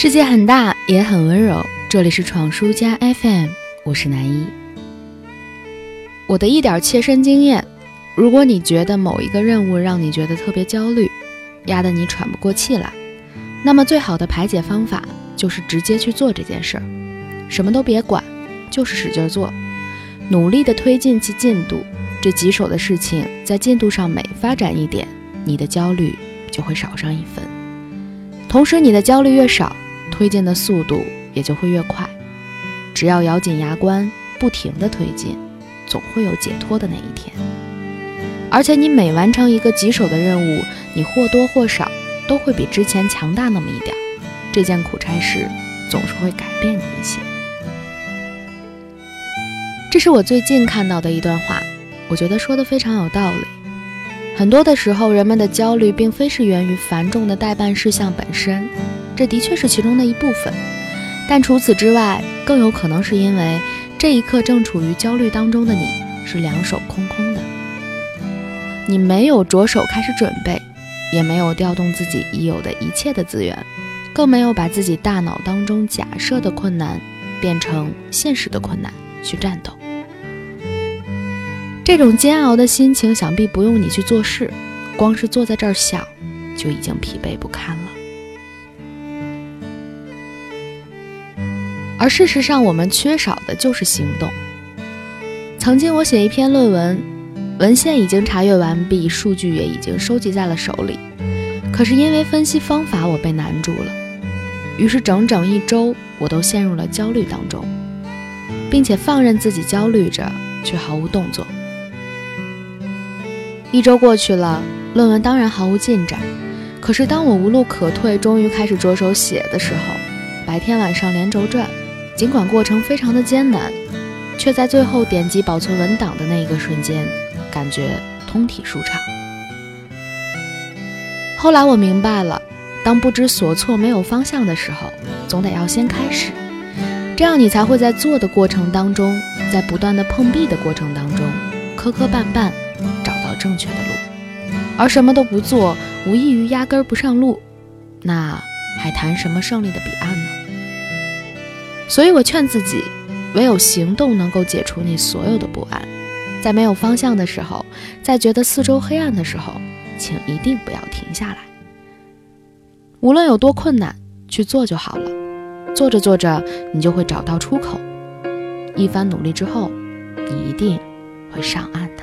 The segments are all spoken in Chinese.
世界很大，也很温柔。这里是闯书家 FM，我是南一。我的一点切身经验：如果你觉得某一个任务让你觉得特别焦虑，压得你喘不过气来，那么最好的排解方法就是直接去做这件事儿，什么都别管，就是使劲做，努力的推进其进度。这棘手的事情在进度上每发展一点，你的焦虑就会少上一分。同时，你的焦虑越少。推进的速度也就会越快。只要咬紧牙关，不停地推进，总会有解脱的那一天。而且，你每完成一个棘手的任务，你或多或少都会比之前强大那么一点。这件苦差事总是会改变你一些。这是我最近看到的一段话，我觉得说的非常有道理。很多的时候，人们的焦虑并非是源于繁重的代办事项本身。这的确是其中的一部分，但除此之外，更有可能是因为这一刻正处于焦虑当中的你是两手空空的，你没有着手开始准备，也没有调动自己已有的一切的资源，更没有把自己大脑当中假设的困难变成现实的困难去战斗。这种煎熬的心情，想必不用你去做事，光是坐在这儿想，就已经疲惫不堪了。而事实上，我们缺少的就是行动。曾经我写一篇论文，文献已经查阅完毕，数据也已经收集在了手里，可是因为分析方法，我被难住了。于是整整一周，我都陷入了焦虑当中，并且放任自己焦虑着，却毫无动作。一周过去了，论文当然毫无进展。可是当我无路可退，终于开始着手写的时候，白天晚上连轴转。尽管过程非常的艰难，却在最后点击保存文档的那一个瞬间，感觉通体舒畅。后来我明白了，当不知所措、没有方向的时候，总得要先开始，这样你才会在做的过程当中，在不断的碰壁的过程当中，磕磕绊绊正确的路。而什么都不做，无异于压根儿不上路，那还谈什么胜利的彼岸呢？所以我劝自己，唯有行动能够解除你所有的不安。在没有方向的时候，在觉得四周黑暗的时候，请一定不要停下来。无论有多困难，去做就好了。做着做着，你就会找到出口。一番努力之后，你一定会上岸的。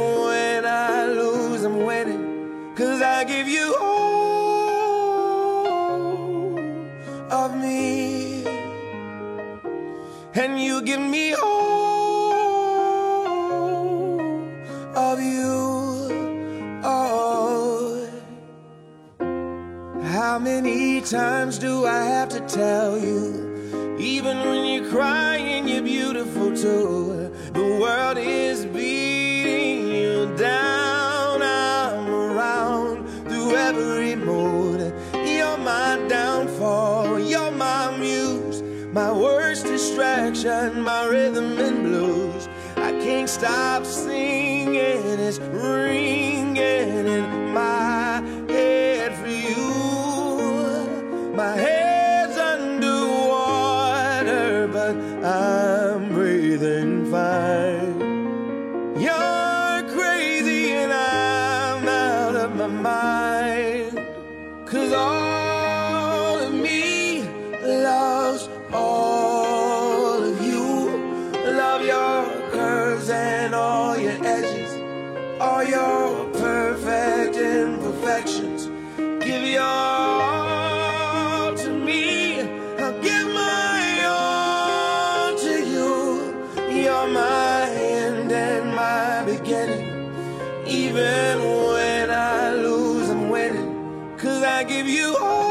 I give you all of me, and you give me all of you. Oh, how many times do I have to tell you? Even when you're crying, you're beautiful too. The world is beating worst distraction, my rhythm and blues. I can't stop singing, it's ringing in my head for you. My head's underwater, but but I'm breathing fine. I give you all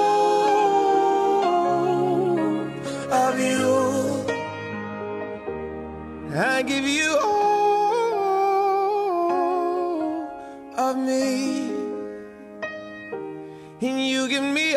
I give you all of me. And you give me